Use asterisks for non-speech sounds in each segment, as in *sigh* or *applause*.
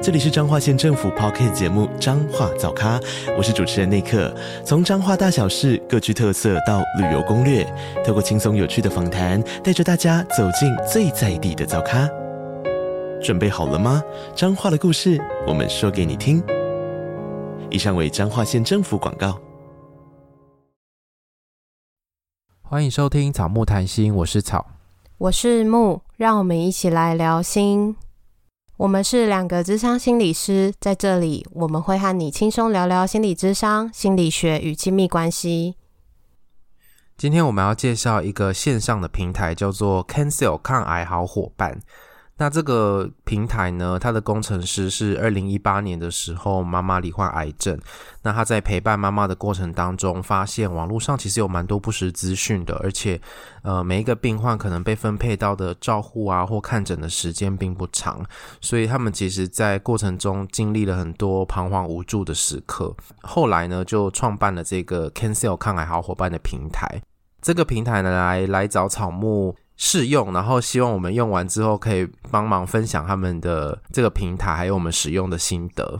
这里是彰化县政府 Podcast 节目《彰化早咖》，我是主持人内克。从彰化大小事各具特色到旅游攻略，透过轻松有趣的访谈，带着大家走进最在地的早咖。准备好了吗？彰化的故事，我们说给你听。以上为彰化县政府广告。欢迎收听草木谈心，我是草，我是木，让我们一起来聊心。我们是两个智商心理师，在这里我们会和你轻松聊聊心理智商、心理学与亲密关系。今天我们要介绍一个线上的平台，叫做 Cancel 抗癌好伙伴。那这个平台呢，它的工程师是二零一八年的时候，妈妈罹患癌症。那他在陪伴妈妈的过程当中，发现网络上其实有蛮多不实资讯的，而且，呃，每一个病患可能被分配到的照护啊或看诊的时间并不长，所以他们其实在过程中经历了很多彷徨无助的时刻。后来呢，就创办了这个 Cancel 抗癌好伙伴的平台。这个平台呢，来来找草木。试用，然后希望我们用完之后可以帮忙分享他们的这个平台，还有我们使用的心得，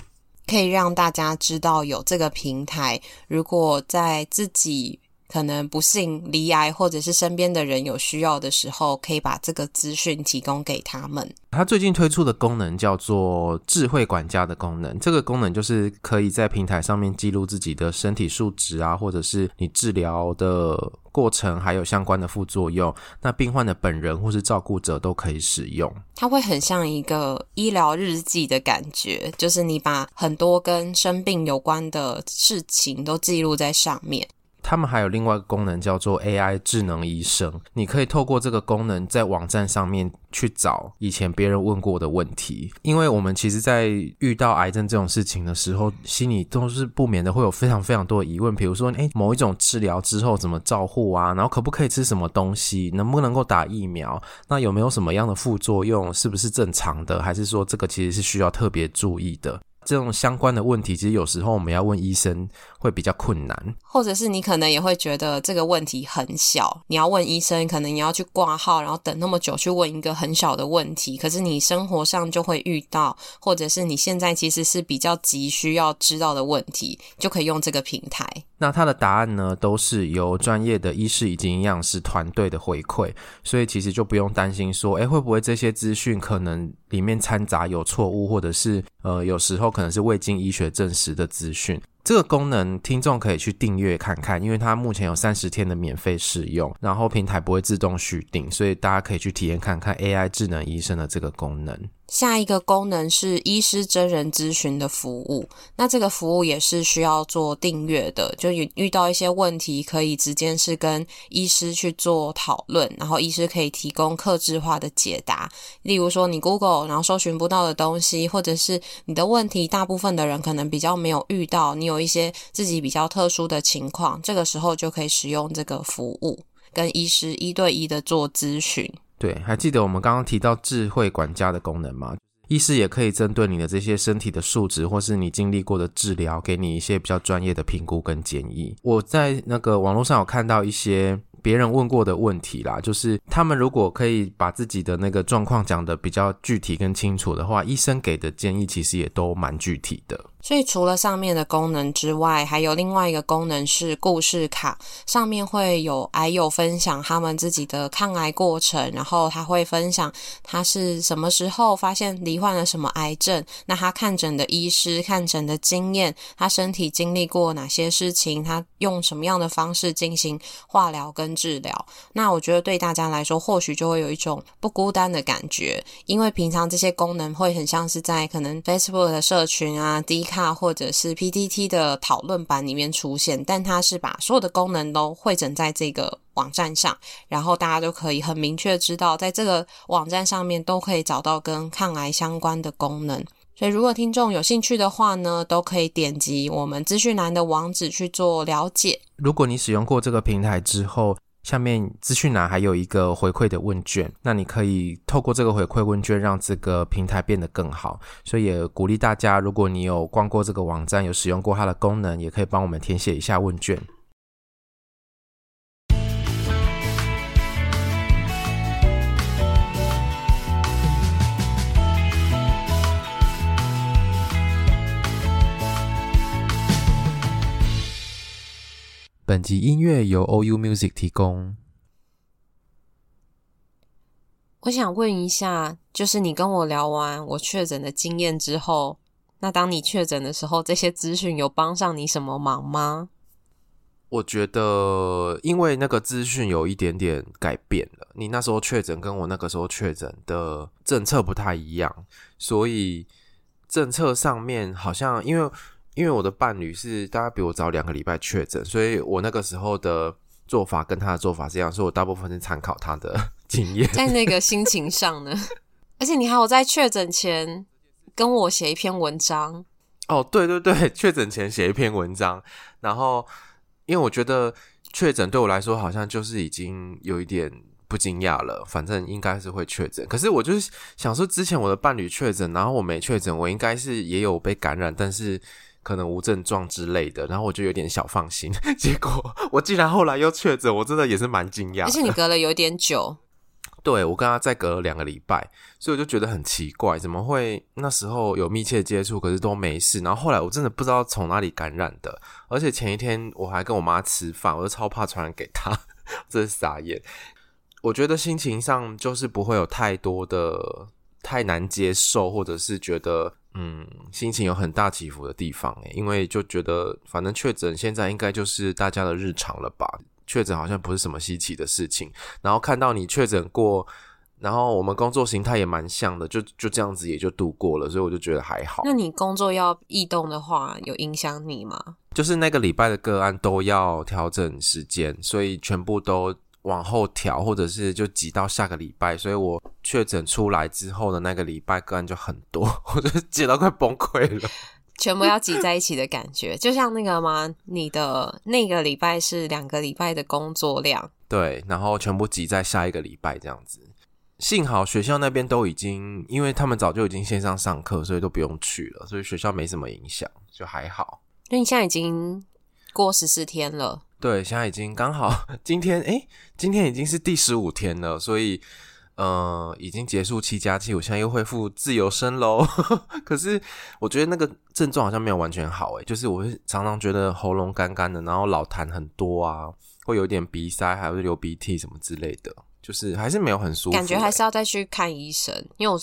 可以让大家知道有这个平台。如果在自己可能不幸离癌，或者是身边的人有需要的时候，可以把这个资讯提供给他们。他最近推出的功能叫做智慧管家的功能，这个功能就是可以在平台上面记录自己的身体数值啊，或者是你治疗的。过程还有相关的副作用，那病患的本人或是照顾者都可以使用。它会很像一个医疗日记的感觉，就是你把很多跟生病有关的事情都记录在上面。他们还有另外一个功能叫做 AI 智能医生，你可以透过这个功能在网站上面去找以前别人问过的问题。因为我们其实，在遇到癌症这种事情的时候，心里都是不免的会有非常非常多的疑问，比如说，诶，某一种治疗之后怎么照护啊？然后可不可以吃什么东西？能不能够打疫苗？那有没有什么样的副作用？是不是正常的？还是说这个其实是需要特别注意的？这种相关的问题，其实有时候我们要问医生会比较困难，或者是你可能也会觉得这个问题很小，你要问医生，可能你要去挂号，然后等那么久去问一个很小的问题，可是你生活上就会遇到，或者是你现在其实是比较急需要知道的问题，就可以用这个平台。那它的答案呢，都是由专业的医师以及营养师团队的回馈，所以其实就不用担心说，诶，会不会这些资讯可能里面掺杂有错误，或者是呃，有时候可能是未经医学证实的资讯。这个功能听众可以去订阅看看，因为它目前有三十天的免费试用，然后平台不会自动续订，所以大家可以去体验看看 AI 智能医生的这个功能。下一个功能是医师真人咨询的服务，那这个服务也是需要做订阅的，就遇到一些问题可以直接是跟医师去做讨论，然后医师可以提供客制化的解答。例如说你 Google 然后搜寻不到的东西，或者是你的问题，大部分的人可能比较没有遇到，你有有一些自己比较特殊的情况，这个时候就可以使用这个服务，跟医师一对一的做咨询。对，还记得我们刚刚提到智慧管家的功能吗？医师也可以针对你的这些身体的数值，或是你经历过的治疗，给你一些比较专业的评估跟建议。我在那个网络上有看到一些别人问过的问题啦，就是他们如果可以把自己的那个状况讲得比较具体跟清楚的话，医生给的建议其实也都蛮具体的。所以除了上面的功能之外，还有另外一个功能是故事卡，上面会有癌友分享他们自己的抗癌过程，然后他会分享他是什么时候发现罹患了什么癌症，那他看诊的医师看诊的经验，他身体经历过哪些事情，他用什么样的方式进行化疗跟治疗。那我觉得对大家来说，或许就会有一种不孤单的感觉，因为平常这些功能会很像是在可能 Facebook 的社群啊，第。卡或者是 PTT 的讨论版里面出现，但它是把所有的功能都汇整在这个网站上，然后大家就可以很明确知道，在这个网站上面都可以找到跟抗癌相关的功能。所以，如果听众有兴趣的话呢，都可以点击我们资讯栏的网址去做了解。如果你使用过这个平台之后，下面资讯栏还有一个回馈的问卷，那你可以透过这个回馈问卷让这个平台变得更好。所以也鼓励大家，如果你有逛过这个网站，有使用过它的功能，也可以帮我们填写一下问卷。本集音乐由 OU Music 提供。我想问一下，就是你跟我聊完我确诊的经验之后，那当你确诊的时候，这些资讯有帮上你什么忙吗？我觉得，因为那个资讯有一点点改变了。你那时候确诊跟我那个时候确诊的政策不太一样，所以政策上面好像因为。因为我的伴侣是大概比我早两个礼拜确诊，所以我那个时候的做法跟他的做法是一样，所以我大部分是参考他的 *laughs* 经验。在那个心情上呢，而且你还有在确诊前跟我写一篇文章。哦，对对对，确诊前写一篇文章，然后因为我觉得确诊对我来说好像就是已经有一点不惊讶了，反正应该是会确诊。可是我就是想说，之前我的伴侣确诊，然后我没确诊，我应该是也有被感染，但是。可能无症状之类的，然后我就有点小放心。*laughs* 结果我竟然后来又确诊，我真的也是蛮惊讶。而且你隔了有点久，*laughs* 对，我跟他再隔了两个礼拜，所以我就觉得很奇怪，怎么会那时候有密切接触，可是都没事。然后后来我真的不知道从哪里感染的，而且前一天我还跟我妈吃饭，我就超怕传染给她，*laughs* 真是傻眼。我觉得心情上就是不会有太多的太难接受，或者是觉得。嗯，心情有很大起伏的地方诶，因为就觉得反正确诊现在应该就是大家的日常了吧？确诊好像不是什么稀奇的事情。然后看到你确诊过，然后我们工作形态也蛮像的，就就这样子也就度过了，所以我就觉得还好。那你工作要异动的话，有影响你吗？就是那个礼拜的个案都要调整时间，所以全部都。往后调，或者是就挤到下个礼拜，所以我确诊出来之后的那个礼拜个案就很多，*laughs* 我就挤到快崩溃了。全部要挤在一起的感觉，就像那个吗？你的那个礼拜是两个礼拜的工作量，对，然后全部挤在下一个礼拜这样子。幸好学校那边都已经，因为他们早就已经线上上课，所以都不用去了，所以学校没什么影响，就还好。那你现在已经过十四天了。对，现在已经刚好 *laughs* 今天，诶，今天已经是第十五天了，所以，呃，已经结束七加七，我现在又恢复自由身喽。*laughs* 可是我觉得那个症状好像没有完全好，诶，就是我会常常觉得喉咙干干的，然后老痰很多啊，会有点鼻塞，还会流鼻涕什么之类的，就是还是没有很舒服，感觉还是要再去看医生，因为我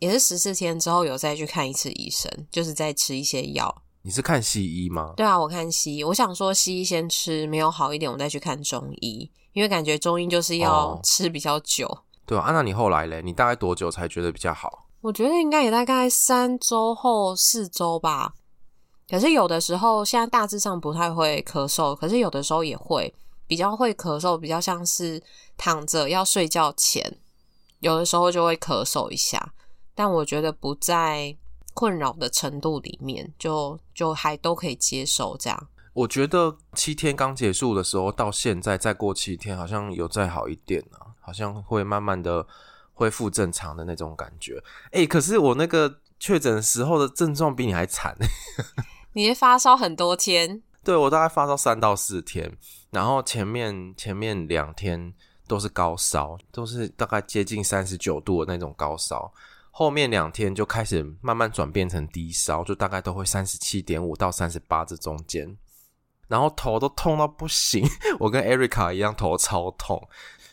也是十四天之后有再去看一次医生，就是再吃一些药。你是看西医吗？对啊，我看西医。我想说西医先吃，没有好一点，我再去看中医，因为感觉中医就是要吃比较久。哦、对啊，那你后来嘞？你大概多久才觉得比较好？我觉得应该也大概三周后四周吧。可是有的时候现在大致上不太会咳嗽，可是有的时候也会比较会咳嗽，比较像是躺着要睡觉前，有的时候就会咳嗽一下，但我觉得不在。困扰的程度里面，就就还都可以接受这样。我觉得七天刚结束的时候，到现在再过七天，好像有再好一点啊，好像会慢慢的恢复正常的那种感觉。哎，可是我那个确诊时候的症状比你还惨。*laughs* 你发烧很多天？对，我大概发烧三到四天，然后前面前面两天都是高烧，都是大概接近三十九度的那种高烧。后面两天就开始慢慢转变成低烧，就大概都会三十七点五到三十八这中间，然后头都痛到不行。我跟 Erica 一样，头超痛。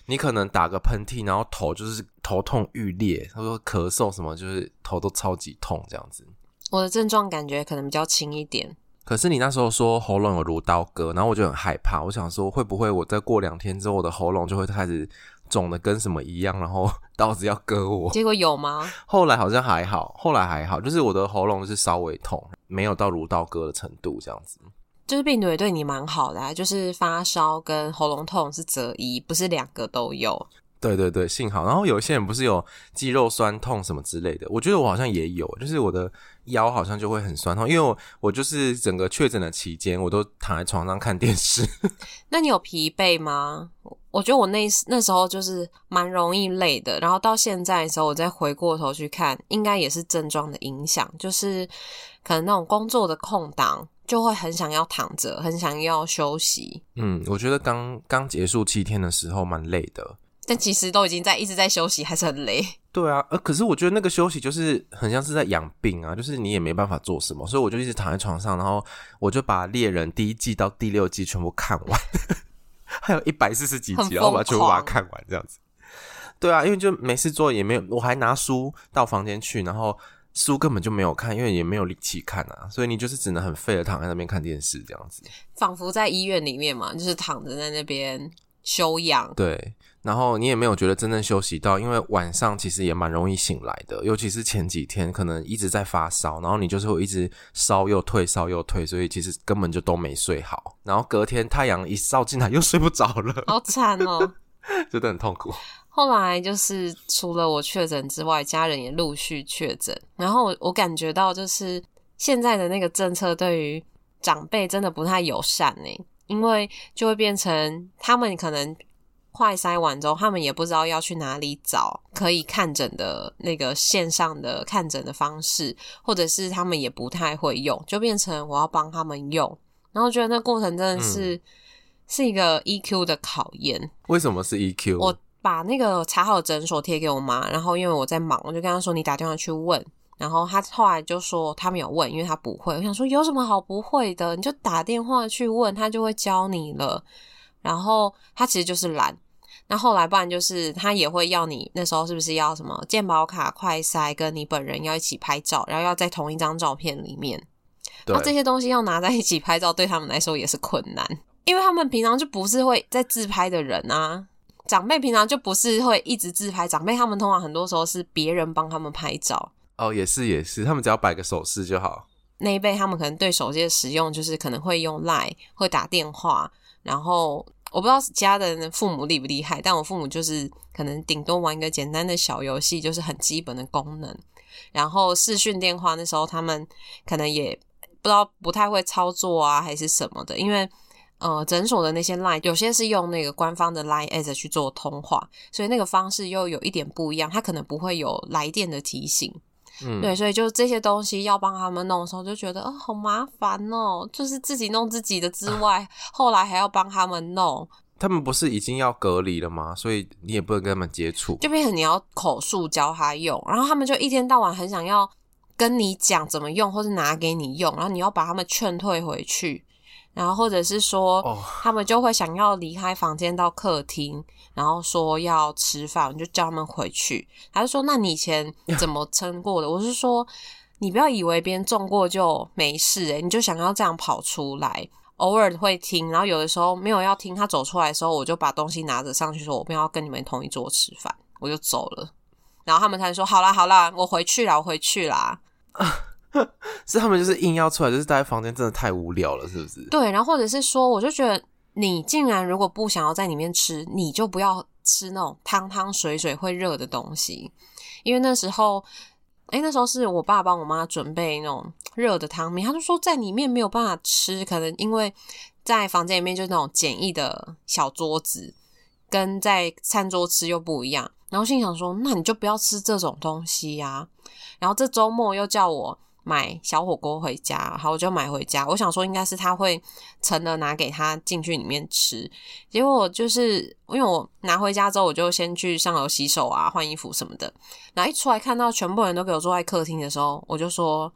你可能打个喷嚏，然后头就是头痛欲裂。他说咳嗽什么，就是头都超级痛这样子。我的症状感觉可能比较轻一点。可是你那时候说喉咙有如刀割，然后我就很害怕。我想说会不会我再过两天之后，我的喉咙就会开始。肿的跟什么一样，然后 *laughs* 刀子要割我，结果有吗？后来好像还好，后来还好，就是我的喉咙是稍微痛，没有到如刀割的程度这样子。就是病毒也对你蛮好的啊，就是发烧跟喉咙痛是择一，不是两个都有。对对对，幸好。然后有一些人不是有肌肉酸痛什么之类的，我觉得我好像也有，就是我的腰好像就会很酸痛，因为我我就是整个确诊的期间，我都躺在床上看电视。*laughs* 那你有疲惫吗？我觉得我那那时候就是蛮容易累的，然后到现在的时候，我再回过头去看，应该也是症状的影响，就是可能那种工作的空档。就会很想要躺着，很想要休息。嗯，我觉得刚刚结束七天的时候蛮累的，但其实都已经在一直在休息，还是很累。*laughs* 对啊，呃，可是我觉得那个休息就是很像是在养病啊，就是你也没办法做什么，所以我就一直躺在床上，然后我就把猎人第一季到第六季全部看完，*laughs* 还有一百四十几集，然后把全部把它看完，这样子。对啊，因为就没事做，也没有，我还拿书到房间去，然后。书根本就没有看，因为也没有力气看啊，所以你就是只能很废的躺在那边看电视这样子，仿佛在医院里面嘛，就是躺着在那边休养。对，然后你也没有觉得真正休息到，因为晚上其实也蛮容易醒来的，尤其是前几天可能一直在发烧，然后你就是会一直烧又退，烧又退，所以其实根本就都没睡好，然后隔天太阳一照进来又睡不着了，好惨哦，*laughs* 真的很痛苦。后来就是除了我确诊之外，家人也陆续确诊。然后我我感觉到，就是现在的那个政策对于长辈真的不太友善呢，因为就会变成他们可能快筛完之后，他们也不知道要去哪里找可以看诊的那个线上的看诊的方式，或者是他们也不太会用，就变成我要帮他们用。然后觉得那过程真的是、嗯、是一个 EQ 的考验。为什么是 EQ？我。把那个查好诊所贴给我妈，然后因为我在忙，我就跟她说，你打电话去问。然后他后来就说他没有问，因为他不会。我想说有什么好不会的，你就打电话去问，他就会教你了。然后他其实就是懒。那后来不然就是他也会要你那时候是不是要什么健保卡、快筛，跟你本人要一起拍照，然后要在同一张照片里面。对。然后这些东西要拿在一起拍照，对他们来说也是困难，因为他们平常就不是会在自拍的人啊。长辈平常就不是会一直自拍，长辈他们通常很多时候是别人帮他们拍照。哦，也是也是，他们只要摆个手势就好。那一辈他们可能对手机的使用就是可能会用 Line，会打电话，然后我不知道家人的父母厉不厉害，但我父母就是可能顶多玩一个简单的小游戏，就是很基本的功能。然后视讯电话那时候他们可能也不知道不太会操作啊，还是什么的，因为。呃，诊所的那些 line 有些是用那个官方的 line as 去做通话，所以那个方式又有一点不一样，它可能不会有来电的提醒。嗯，对，所以就这些东西要帮他们弄的时候，就觉得哦，好麻烦哦，就是自己弄自己的之外，啊、后来还要帮他们弄。他们不是已经要隔离了吗？所以你也不能跟他们接触，就变成你要口述教他用，然后他们就一天到晚很想要跟你讲怎么用，或是拿给你用，然后你要把他们劝退回去。然后或者是说，oh. 他们就会想要离开房间到客厅，然后说要吃饭，你就叫他们回去。他就说：“那你以前 *laughs* 怎么撑过的？”我是说：“你不要以为别人中过就没事，诶，你就想要这样跑出来。偶尔会听，然后有的时候没有要听，他走出来的时候，我就把东西拿着上去，说我不要跟你们同一桌吃饭，我就走了。然后他们才说：“好啦好啦，我回去啦，我回去啦。*laughs* ” *laughs* 是他们就是硬要出来，就是待在房间真的太无聊了，是不是？对，然后或者是说，我就觉得你竟然如果不想要在里面吃，你就不要吃那种汤汤水水会热的东西，因为那时候，诶，那时候是我爸帮我妈准备那种热的汤面，他就说在里面没有办法吃，可能因为在房间里面就是那种简易的小桌子，跟在餐桌吃又不一样。然后心想说，那你就不要吃这种东西呀。然后这周末又叫我。买小火锅回家，好，我就买回家。我想说应该是他会盛了拿给他进去里面吃，结果就是因为我拿回家之后，我就先去上楼洗手啊、换衣服什么的。然后一出来看到全部人都给我坐在客厅的时候，我就说：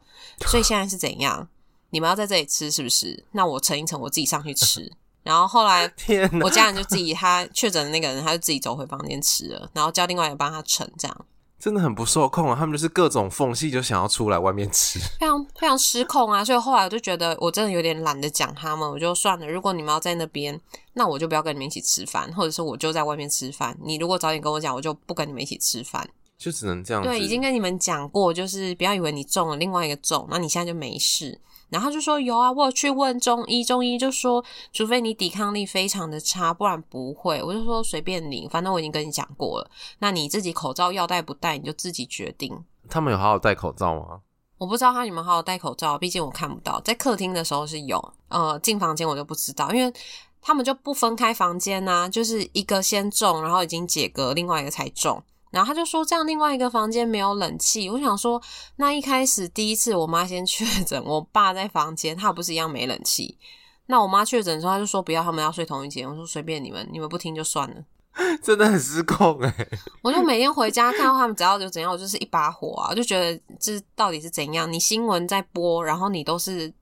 所以现在是怎样？你们要在这里吃是不是？那我盛一盛，我自己上去吃。然后后来 *laughs* 我家人就自己，他确诊的那个人，他就自己走回房间吃了，然后叫另外人帮他盛这样。真的很不受控啊！他们就是各种缝隙就想要出来外面吃，*laughs* 非常非常失控啊！所以后来我就觉得我真的有点懒得讲他们，我就算了。如果你们要在那边，那我就不要跟你们一起吃饭，或者是我就在外面吃饭。你如果早点跟我讲，我就不跟你们一起吃饭。就只能这样子。对，已经跟你们讲过，就是不要以为你中了另外一个中，那你现在就没事。然后就说有啊，我有去问中医，中医就说，除非你抵抗力非常的差，不然不会。我就说随便你，反正我已经跟你讲过了。那你自己口罩要戴不戴，你就自己决定。他们有好好戴口罩吗？我不知道他有没有好好戴口罩，毕竟我看不到。在客厅的时候是有，呃，进房间我就不知道，因为他们就不分开房间啊，就是一个先中，然后已经解隔，另外一个才中。然后他就说这样另外一个房间没有冷气，我想说那一开始第一次我妈先确诊，我爸在房间，他不是一样没冷气？那我妈确诊的时候，他就说不要，他们要睡同一间。我说随便你们，你们不听就算了。*laughs* 真的很失控哎、欸！我就每天回家看到他们，只要就怎样，我就是一把火啊！我就觉得这到底是怎样？你新闻在播，然后你都是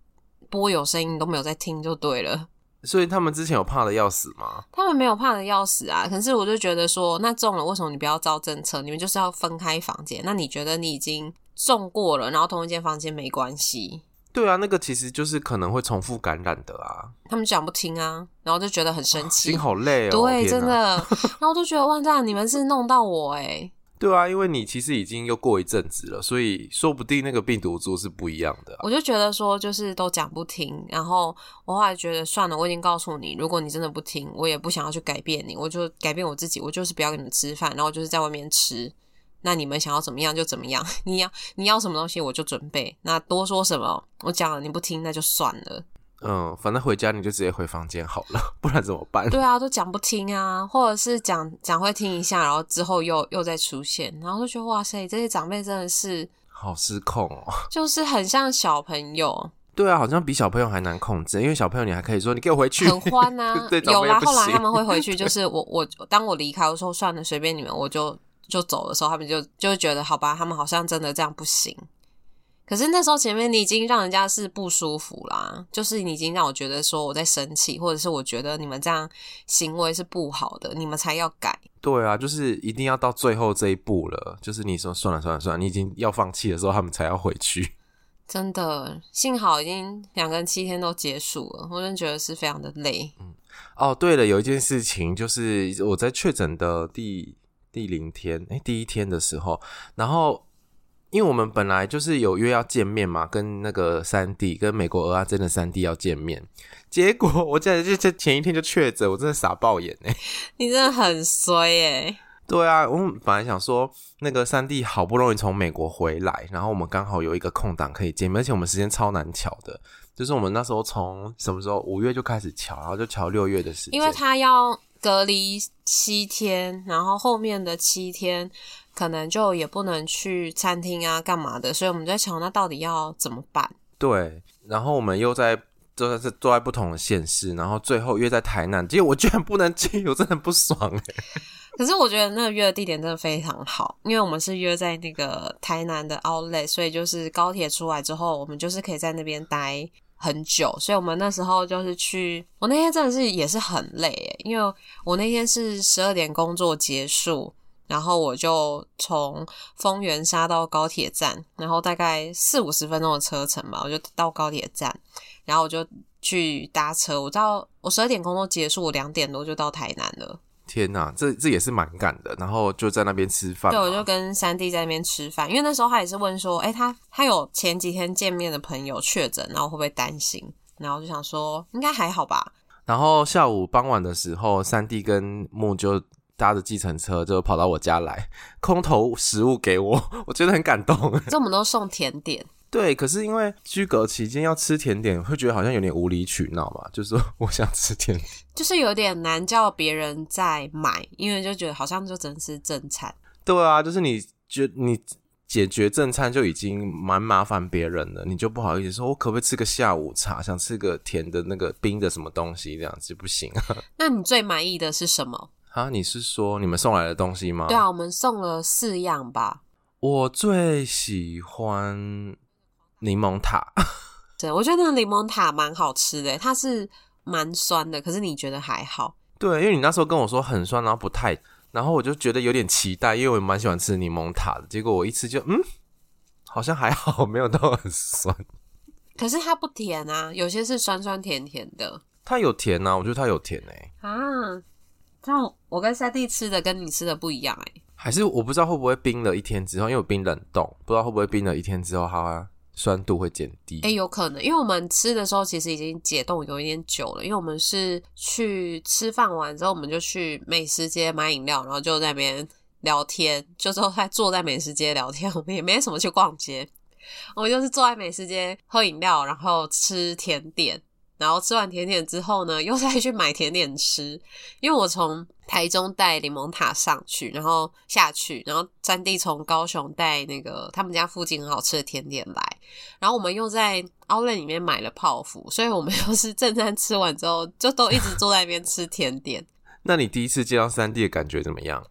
播有声音，你都没有在听，就对了。所以他们之前有怕的要死吗？他们没有怕的要死啊！可是我就觉得说，那中了为什么你不要照政策？你们就是要分开房间。那你觉得你已经中过了，然后同一间房间没关系？对啊，那个其实就是可能会重复感染的啊。他们讲不听啊，然后就觉得很生气，心好累哦。对，真的。*laughs* 然后我都觉得哇，这样你们是弄到我哎。对啊，因为你其实已经又过一阵子了，所以说不定那个病毒株是不一样的。我就觉得说，就是都讲不听，然后我后来觉得算了，我已经告诉你，如果你真的不听，我也不想要去改变你，我就改变我自己，我就是不要跟你们吃饭，然后就是在外面吃。那你们想要怎么样就怎么样，*laughs* 你要你要什么东西我就准备。那多说什么，我讲了你不听，那就算了。嗯，反正回家你就直接回房间好了，不然怎么办？*laughs* 对啊，都讲不听啊，或者是讲讲会听一下，然后之后又又再出现，然后就觉得哇塞，这些长辈真的是好失控哦，*laughs* 就是很像小朋友。对啊，好像比小朋友还难控制，因为小朋友你还可以说你给我回去，很欢啊。*laughs* 有啦，后来他们会回去，就是我我当我离开的时候算了，随便你们，我就就走的时候，他们就就觉得好吧，他们好像真的这样不行。可是那时候前面你已经让人家是不舒服啦，就是你已经让我觉得说我在生气，或者是我觉得你们这样行为是不好的，你们才要改。对啊，就是一定要到最后这一步了，就是你说算了算了算了，你已经要放弃的时候，他们才要回去。*laughs* 真的，幸好已经两个人七天都结束了，我真的觉得是非常的累。嗯，哦，对了，有一件事情就是我在确诊的第第零天，诶，第一天的时候，然后。因为我们本来就是有约要见面嘛，跟那个三弟，跟美国俄阿真的三弟要见面，结果我在这这前一天就确诊，我真的傻爆眼哎！*laughs* 你真的很衰哎！对啊，我们本来想说那个三弟好不容易从美国回来，然后我们刚好有一个空档可以见面，而且我们时间超难巧的，就是我们那时候从什么时候五月就开始乔，然后就乔六月的时间，因为他要隔离七天，然后后面的七天。可能就也不能去餐厅啊，干嘛的？所以我们在想，那到底要怎么办？对，然后我们又在都是都在不同的县市，然后最后约在台南，结果我居然不能去，我真的很不爽哎。可是我觉得那个约的地点真的非常好，因为我们是约在那个台南的 Outlet，所以就是高铁出来之后，我们就是可以在那边待很久。所以我们那时候就是去，我那天真的是也是很累，因为我那天是十二点工作结束。然后我就从丰原杀到高铁站，然后大概四五十分钟的车程吧，我就到高铁站，然后我就去搭车。我到我十二点工作结束，我两点多就到台南了。天哪，这这也是蛮赶的。然后就在那边吃饭。对，我就跟三弟在那边吃饭，因为那时候他也是问说，哎，他他有前几天见面的朋友确诊，然后会不会担心？然后我就想说，应该还好吧。然后下午傍晚的时候，三弟跟木就。搭着计程车就跑到我家来，*laughs* 空投食物给我，*laughs* 我觉得很感动。*laughs* 这我们都送甜点，对。可是因为居隔期间要吃甜点，会觉得好像有点无理取闹嘛。就是说我想吃甜点，就是有点难叫别人再买，因为就觉得好像就只能吃正餐。对啊，就是你觉你解决正餐就已经蛮麻烦别人了，你就不好意思说，我可不可以吃个下午茶？想吃个甜的那个冰的什么东西，这样子不行啊。那你最满意的是什么？啊，你是说你们送来的东西吗？对啊，我们送了四样吧。我最喜欢柠檬塔。*laughs* 对，我觉得那个柠檬塔蛮好吃的，它是蛮酸的，可是你觉得还好？对，因为你那时候跟我说很酸，然后不太，然后我就觉得有点期待，因为我蛮喜欢吃柠檬塔的。结果我一吃就嗯，好像还好，没有到很酸。可是它不甜啊，有些是酸酸甜甜的。它有甜啊，我觉得它有甜诶、欸。啊。这样我跟三弟吃的跟你吃的不一样哎、欸，还是我不知道会不会冰了一天之后，因为我冰冷冻，不知道会不会冰了一天之后，它酸度会减低。哎、欸，有可能，因为我们吃的时候其实已经解冻有一点久了，因为我们是去吃饭完之后，我们就去美食街买饮料，然后就在那边聊天，就之后还坐在美食街聊天，我们也没什么去逛街，我们就是坐在美食街喝饮料，然后吃甜点。然后吃完甜点之后呢，又再去买甜点吃，因为我从台中带柠檬塔上去，然后下去，然后詹弟从高雄带那个他们家附近很好吃的甜点来，然后我们又在 Outlet 里面买了泡芙，所以我们 *laughs* 又是正餐吃完之后，就都一直坐在那边吃甜点。*laughs* 那你第一次见到三弟的感觉怎么样？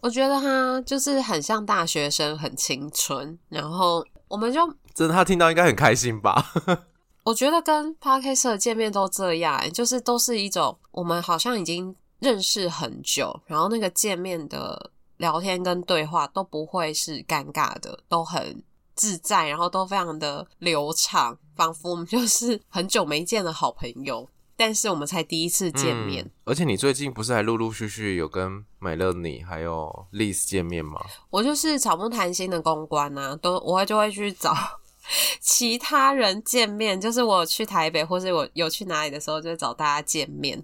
我觉得他就是很像大学生，很青春，然后我们就真的，他听到应该很开心吧。*laughs* 我觉得跟 Podcast 见面都这样，就是都是一种我们好像已经认识很久，然后那个见面的聊天跟对话都不会是尴尬的，都很自在，然后都非常的流畅，仿佛我们就是很久没见的好朋友，但是我们才第一次见面。嗯，而且你最近不是还陆陆续续有跟美乐你还有 Liz 见面吗？我就是草木谈心的公关啊，都我会就会去找。*laughs* 其他人见面，就是我去台北或是我有去哪里的时候，就会找大家见面。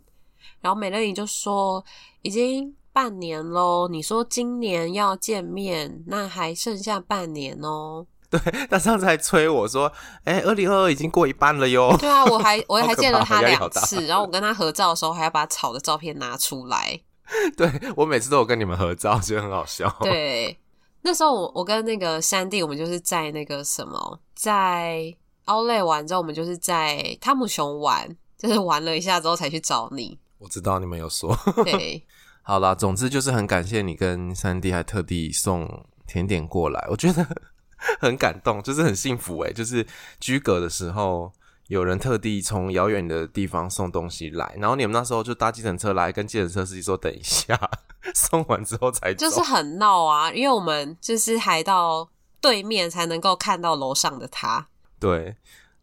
然后美乐妮就说：“已经半年喽，你说今年要见面，那还剩下半年哦。*laughs* ”对，他上次还催我说：“哎、欸，二零二二已经过一半了哟。*laughs* ”对啊，我还我还见了他两次，然后我跟他合照的时候，还要把草的照片拿出来。对，我每次都有跟你们合照，觉得很好笑。对。那时候我我跟那个山地，我们就是在那个什么，在奥莱玩之后，我们就是在汤姆熊玩，就是玩了一下之后才去找你。我知道你们有说。对，*laughs* 好啦，总之就是很感谢你跟山地还特地送甜点过来，我觉得 *laughs* 很感动，就是很幸福诶，就是居隔的时候。有人特地从遥远的地方送东西来，然后你们那时候就搭计程车来，跟计程车司机说等一下，*laughs* 送完之后才。就是很闹啊，因为我们就是还到对面才能够看到楼上的他。对，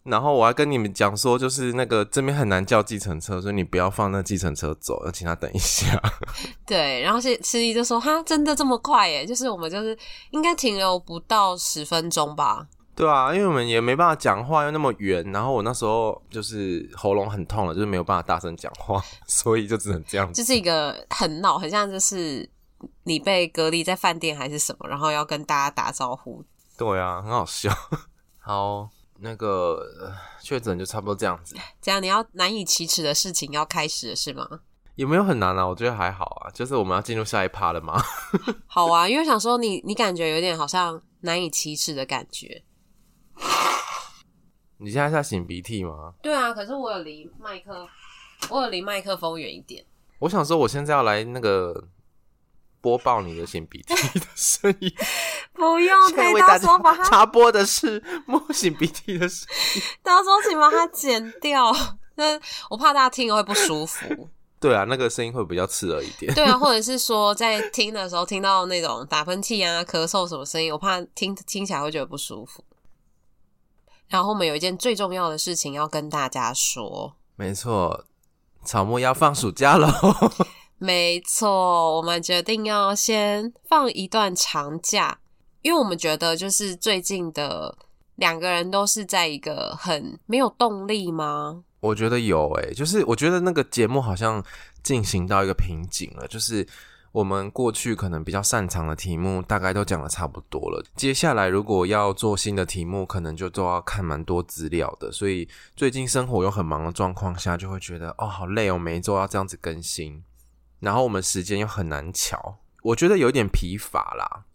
然后我还跟你们讲说，就是那个这边很难叫计程车，所以你不要放那计程车走，要请他等一下。*laughs* 对，然后司司机就说：“哈，真的这么快耶？就是我们就是应该停留不到十分钟吧。”对啊，因为我们也没办法讲话，又那么远，然后我那时候就是喉咙很痛了，就是没有办法大声讲话，*laughs* 所以就只能这样子。这是一个很闹，很像就是你被隔离在饭店还是什么，然后要跟大家打招呼。对啊，很好笑。*laughs* 好，那个确诊就差不多这样子。这样你要难以启齿的事情要开始了是吗？也没有很难啊？我觉得还好啊。就是我们要进入下一趴了吗？*laughs* 好啊，因为想说你你感觉有点好像难以启齿的感觉。*laughs* 你现在在擤鼻涕吗？对啊，可是我有离麦克，我有离麦克风远一点。我想说，我现在要来那个播报你的擤鼻涕的声音，*laughs* 不用，可以到时候把它插播的是摸擤鼻涕的声音，*laughs* 到时候请把它剪掉。那我怕大家听了会不舒服。对啊，那个声音会比较刺耳一点。对啊，或者是说在听的时候听到那种打喷嚏啊、咳嗽什么声音，我怕听听起来会觉得不舒服。然后我们有一件最重要的事情要跟大家说。没错，草木要放暑假喽。*laughs* 没错，我们决定要先放一段长假，因为我们觉得就是最近的两个人都是在一个很没有动力吗？我觉得有诶、欸，就是我觉得那个节目好像进行到一个瓶颈了，就是。我们过去可能比较擅长的题目，大概都讲得差不多了。接下来如果要做新的题目，可能就都要看蛮多资料的。所以最近生活又很忙的状况下，就会觉得哦，好累哦，每一周要这样子更新，然后我们时间又很难乔，我觉得有点疲乏啦。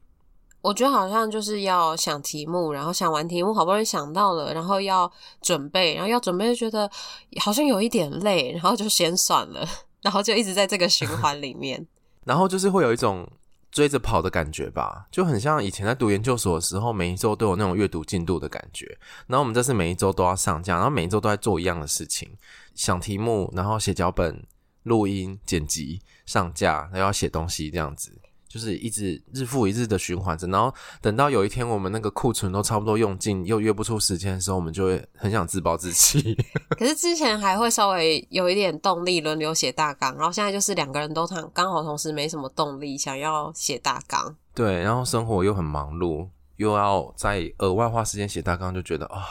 我觉得好像就是要想题目，然后想完题目，好不容易想到了，然后要准备，然后要准备就觉得好像有一点累，然后就先算了，*laughs* 然后就一直在这个循环里面。然后就是会有一种追着跑的感觉吧，就很像以前在读研究所的时候，每一周都有那种阅读进度的感觉。然后我们这是每一周都要上架，然后每一周都在做一样的事情，想题目，然后写脚本、录音、剪辑、上架，然后要写东西这样子。就是一直日复一日的循环着，然后等到有一天我们那个库存都差不多用尽，又约不出时间的时候，我们就会很想自暴自弃。*laughs* 可是之前还会稍微有一点动力，轮流写大纲，然后现在就是两个人都刚刚好同时没什么动力，想要写大纲。对，然后生活又很忙碌，又要再额外花时间写大纲，就觉得啊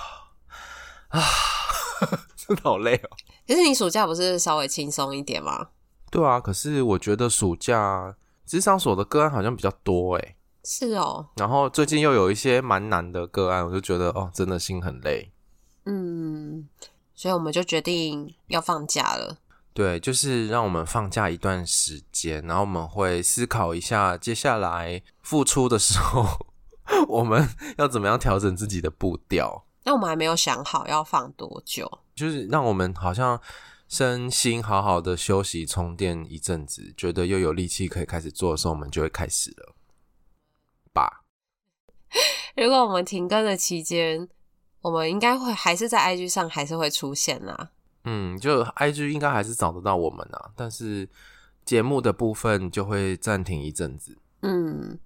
啊，*laughs* 真的好累哦。可是你暑假不是稍微轻松一点吗？对啊，可是我觉得暑假。咨商所的个案好像比较多诶。是哦。然后最近又有一些蛮难的个案，我就觉得哦，真的心很累。嗯，所以我们就决定要放假了。对，就是让我们放假一段时间，然后我们会思考一下接下来付出的时候，*laughs* 我们要怎么样调整自己的步调。那我们还没有想好要放多久，就是让我们好像。身心好好的休息充电一阵子，觉得又有力气可以开始做的时候，我们就会开始了吧。如果我们停更的期间，我们应该会还是在 IG 上还是会出现啦。嗯，就 IG 应该还是找得到我们啊，但是节目的部分就会暂停一阵子。嗯。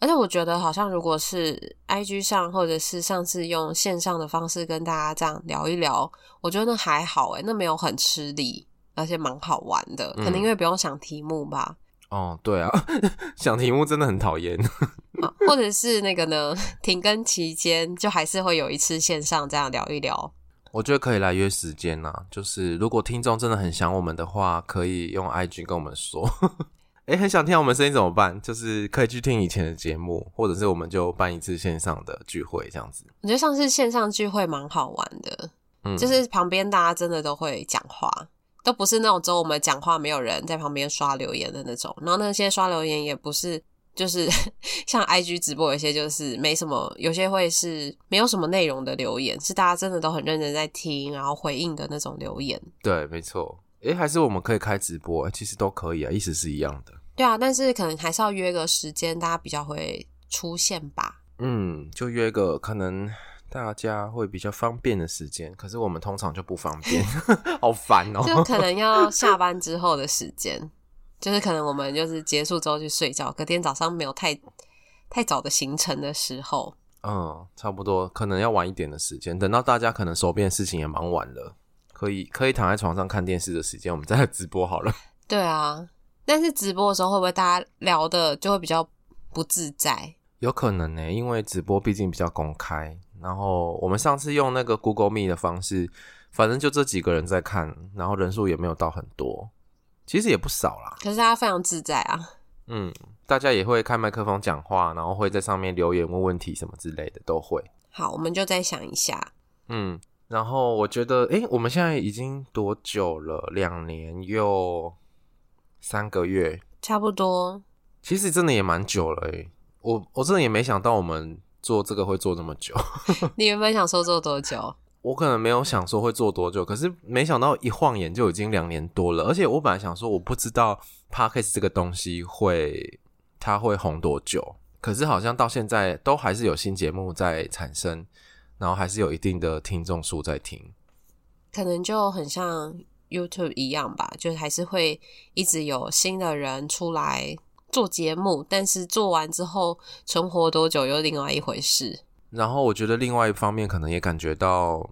而且我觉得，好像如果是 IG 上，或者是上次用线上的方式跟大家这样聊一聊，我觉得那还好诶，那没有很吃力，而且蛮好玩的。可能因为不用想题目吧。嗯、哦，对啊，*laughs* 想题目真的很讨厌。*laughs* 啊，或者是那个呢，停更期间就还是会有一次线上这样聊一聊。我觉得可以来约时间呐，就是如果听众真的很想我们的话，可以用 IG 跟我们说。诶，很想听我们声音怎么办？就是可以去听以前的节目，或者是我们就办一次线上的聚会这样子。我觉得上次线上聚会蛮好玩的，嗯，就是旁边大家真的都会讲话，都不是那种只有我们讲话，没有人在旁边刷留言的那种。然后那些刷留言也不是，就是 *laughs* 像 IG 直播有些就是没什么，有些会是没有什么内容的留言，是大家真的都很认真在听，然后回应的那种留言。对，没错。诶，还是我们可以开直播，其实都可以啊，意思是一样的。对啊，但是可能还是要约个时间，大家比较会出现吧。嗯，就约个可能大家会比较方便的时间，可是我们通常就不方便，*laughs* 好烦哦。就可能要下班之后的时间，就是可能我们就是结束之后去睡觉，隔天早上没有太太早的行程的时候。嗯，差不多，可能要晚一点的时间，等到大家可能手边的事情也忙完了。可以可以躺在床上看电视的时间，我们再来直播好了。*laughs* 对啊，但是直播的时候会不会大家聊的就会比较不自在？有可能呢、欸，因为直播毕竟比较公开。然后我们上次用那个 Google Meet 的方式，反正就这几个人在看，然后人数也没有到很多，其实也不少啦。可是大家非常自在啊。嗯，大家也会开麦克风讲话，然后会在上面留言问问题什么之类的都会。好，我们就再想一下。嗯。然后我觉得，诶，我们现在已经多久了？两年又三个月，差不多。其实真的也蛮久了，诶，我我真的也没想到我们做这个会做这么久。*laughs* 你原本想说做多久？我可能没有想说会做多久，可是没想到一晃眼就已经两年多了。而且我本来想说，我不知道 Podcast 这个东西会它会红多久，可是好像到现在都还是有新节目在产生。然后还是有一定的听众数在听，可能就很像 YouTube 一样吧，就是还是会一直有新的人出来做节目，但是做完之后存活多久又另外一回事。然后我觉得另外一方面可能也感觉到，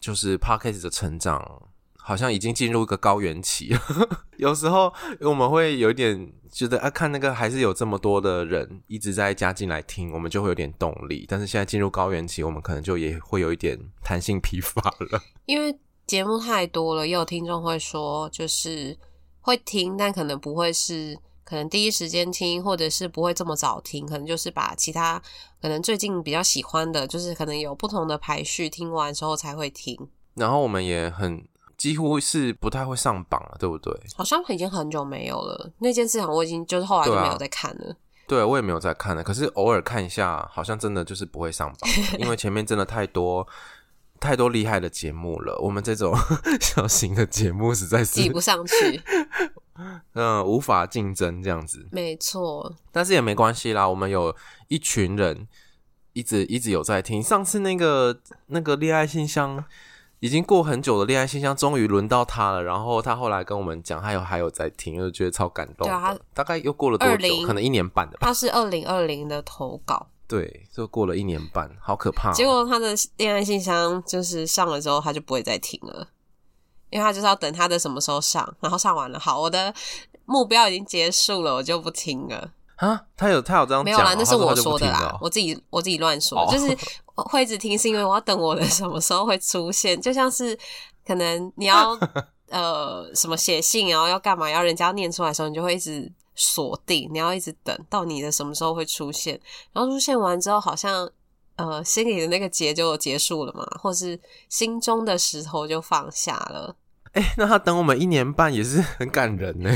就是 Podcast 的成长。好像已经进入一个高原期了。*laughs* 有时候我们会有一点觉得啊，看那个还是有这么多的人一直在加进来听，我们就会有点动力。但是现在进入高原期，我们可能就也会有一点弹性疲乏了。*laughs* 因为节目太多了，也有听众会说，就是会听，但可能不会是可能第一时间听，或者是不会这么早听，可能就是把其他可能最近比较喜欢的，就是可能有不同的排序，听完之后才会听。然后我们也很。几乎是不太会上榜了，对不对？好像已经很久没有了。那件事情我已经就是后来就没有再看了。对我也没有再看了。可是偶尔看一下，好像真的就是不会上榜，*laughs* 因为前面真的太多太多厉害的节目了。我们这种 *laughs* 小型的节目实在是挤不上去，*laughs* 嗯，无法竞争这样子。没错，但是也没关系啦。我们有一群人一直一直有在听。上次那个那个恋爱信箱。已经过很久的恋爱信箱，终于轮到他了。然后他后来跟我们讲，他有还有在听，就觉得超感动。对啊，大概又过了多久？20, 可能一年半的吧。他是二零二零的投稿，对，就过了一年半，好可怕哦。结果他的恋爱信箱就是上了之后，他就不会再听了，因为他就是要等他的什么时候上，然后上完了，好，我的目标已经结束了，我就不听了。啊，他有他有这样讲，没有啦，那是我说的啦，我自己我自己乱说，哦、就是会一直听，是因为我要等我的什么时候会出现，就像是可能你要 *laughs* 呃什么写信，然后要干嘛，要人家念出来的时候，你就会一直锁定，你要一直等到你的什么时候会出现，然后出现完之后，好像呃心里的那个结就结束了嘛，或是心中的石头就放下了。哎、欸，那他等我们一年半也是很感人呢。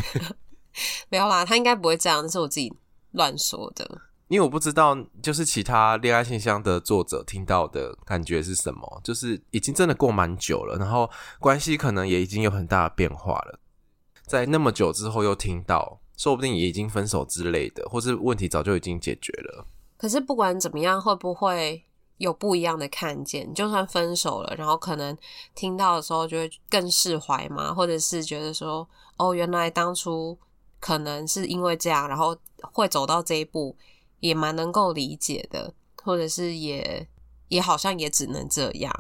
*laughs* 没有啦，他应该不会这样，那是我自己。乱说的，因为我不知道，就是其他恋爱信箱的作者听到的感觉是什么，就是已经真的过蛮久了，然后关系可能也已经有很大的变化了，在那么久之后又听到，说不定也已经分手之类的，或是问题早就已经解决了。可是不管怎么样，会不会有不一样的看见？就算分手了，然后可能听到的时候就会更释怀吗？或者是觉得说，哦，原来当初。可能是因为这样，然后会走到这一步，也蛮能够理解的，或者是也也好像也只能这样，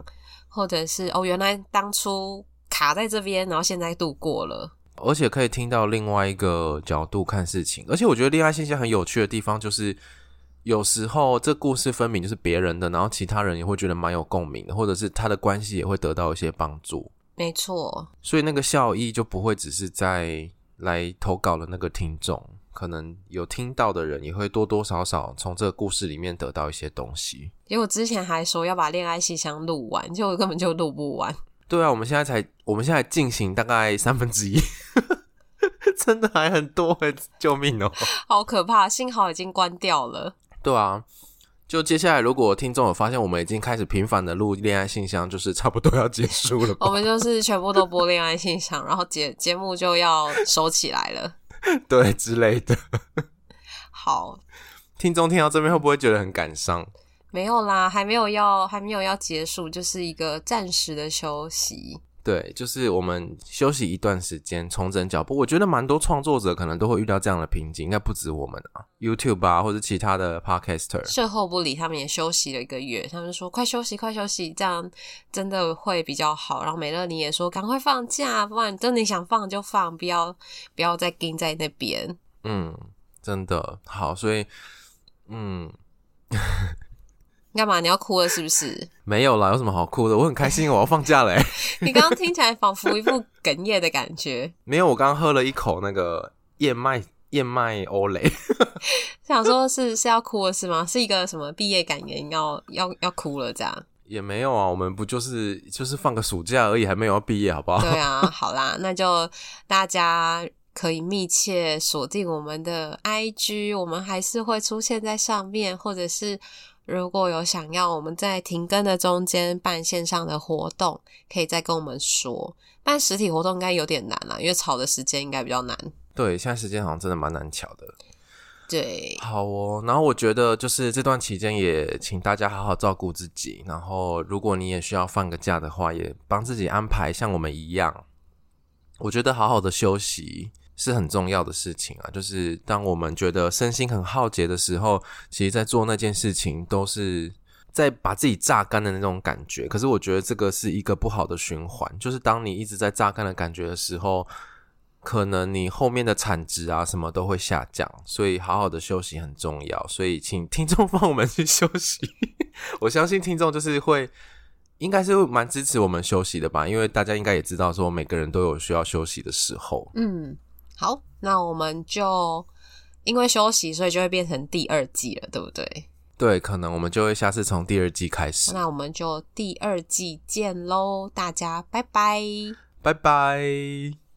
或者是哦，原来当初卡在这边，然后现在度过了，而且可以听到另外一个角度看事情，而且我觉得恋爱现象很有趣的地方就是，有时候这故事分明就是别人的，然后其他人也会觉得蛮有共鸣的，或者是他的关系也会得到一些帮助，没错，所以那个效益就不会只是在。来投稿的那个听众，可能有听到的人，也会多多少少从这个故事里面得到一些东西。因为我之前还说要把恋爱信箱录完，结果根本就录不完。对啊，我们现在才，我们现在进行大概三分之一，*laughs* 真的还很多欸，救命哦！好可怕，幸好已经关掉了。对啊。就接下来，如果听众有发现我们已经开始频繁的录恋爱信箱，就是差不多要结束了。我们就是全部都播恋爱信箱，然后节节目就要收起来了，*laughs* 对之类的。*laughs* 好，听众听到这边会不会觉得很感伤？没有啦，还没有要，还没有要结束，就是一个暂时的休息。对，就是我们休息一段时间，重整脚步。我觉得蛮多创作者可能都会遇到这样的瓶颈，应该不止我们啊，YouTube 啊，或者其他的 Podcaster。售后不理他们也休息了一个月，他们说快休息，快休息，这样真的会比较好。然后美乐你也说赶快放假，不然真的你想放就放，不要不要再盯在那边。嗯，真的好，所以嗯。干嘛？你要哭了是不是？没有啦，有什么好哭的？我很开心，我要放假嘞。*laughs* *laughs* 你刚刚听起来仿佛一副哽咽的感觉。没有，我刚刚喝了一口那个燕麦燕麦欧蕾。*laughs* 想说是是要哭了是吗？是一个什么毕业感言要要要哭了这样？也没有啊，我们不就是就是放个暑假而已，还没有要毕业，好不好？对啊，好啦，那就大家可以密切锁定我们的 IG，我们还是会出现在上面，或者是。如果有想要我们在停更的中间办线上的活动，可以再跟我们说。办实体活动应该有点难啦，因为吵的时间应该比较难。对，现在时间好像真的蛮难巧的。对，好哦。然后我觉得就是这段期间也请大家好好照顾自己。然后如果你也需要放个假的话，也帮自己安排像我们一样。我觉得好好的休息。是很重要的事情啊，就是当我们觉得身心很耗竭的时候，其实在做那件事情都是在把自己榨干的那种感觉。可是我觉得这个是一个不好的循环，就是当你一直在榨干的感觉的时候，可能你后面的产值啊什么都会下降。所以好好的休息很重要，所以请听众 *laughs* 帮我们去休息。*laughs* 我相信听众就是会，应该是蛮支持我们休息的吧，因为大家应该也知道说每个人都有需要休息的时候。嗯。好，那我们就因为休息，所以就会变成第二季了，对不对？对，可能我们就会下次从第二季开始。那我们就第二季见喽，大家拜拜，拜拜。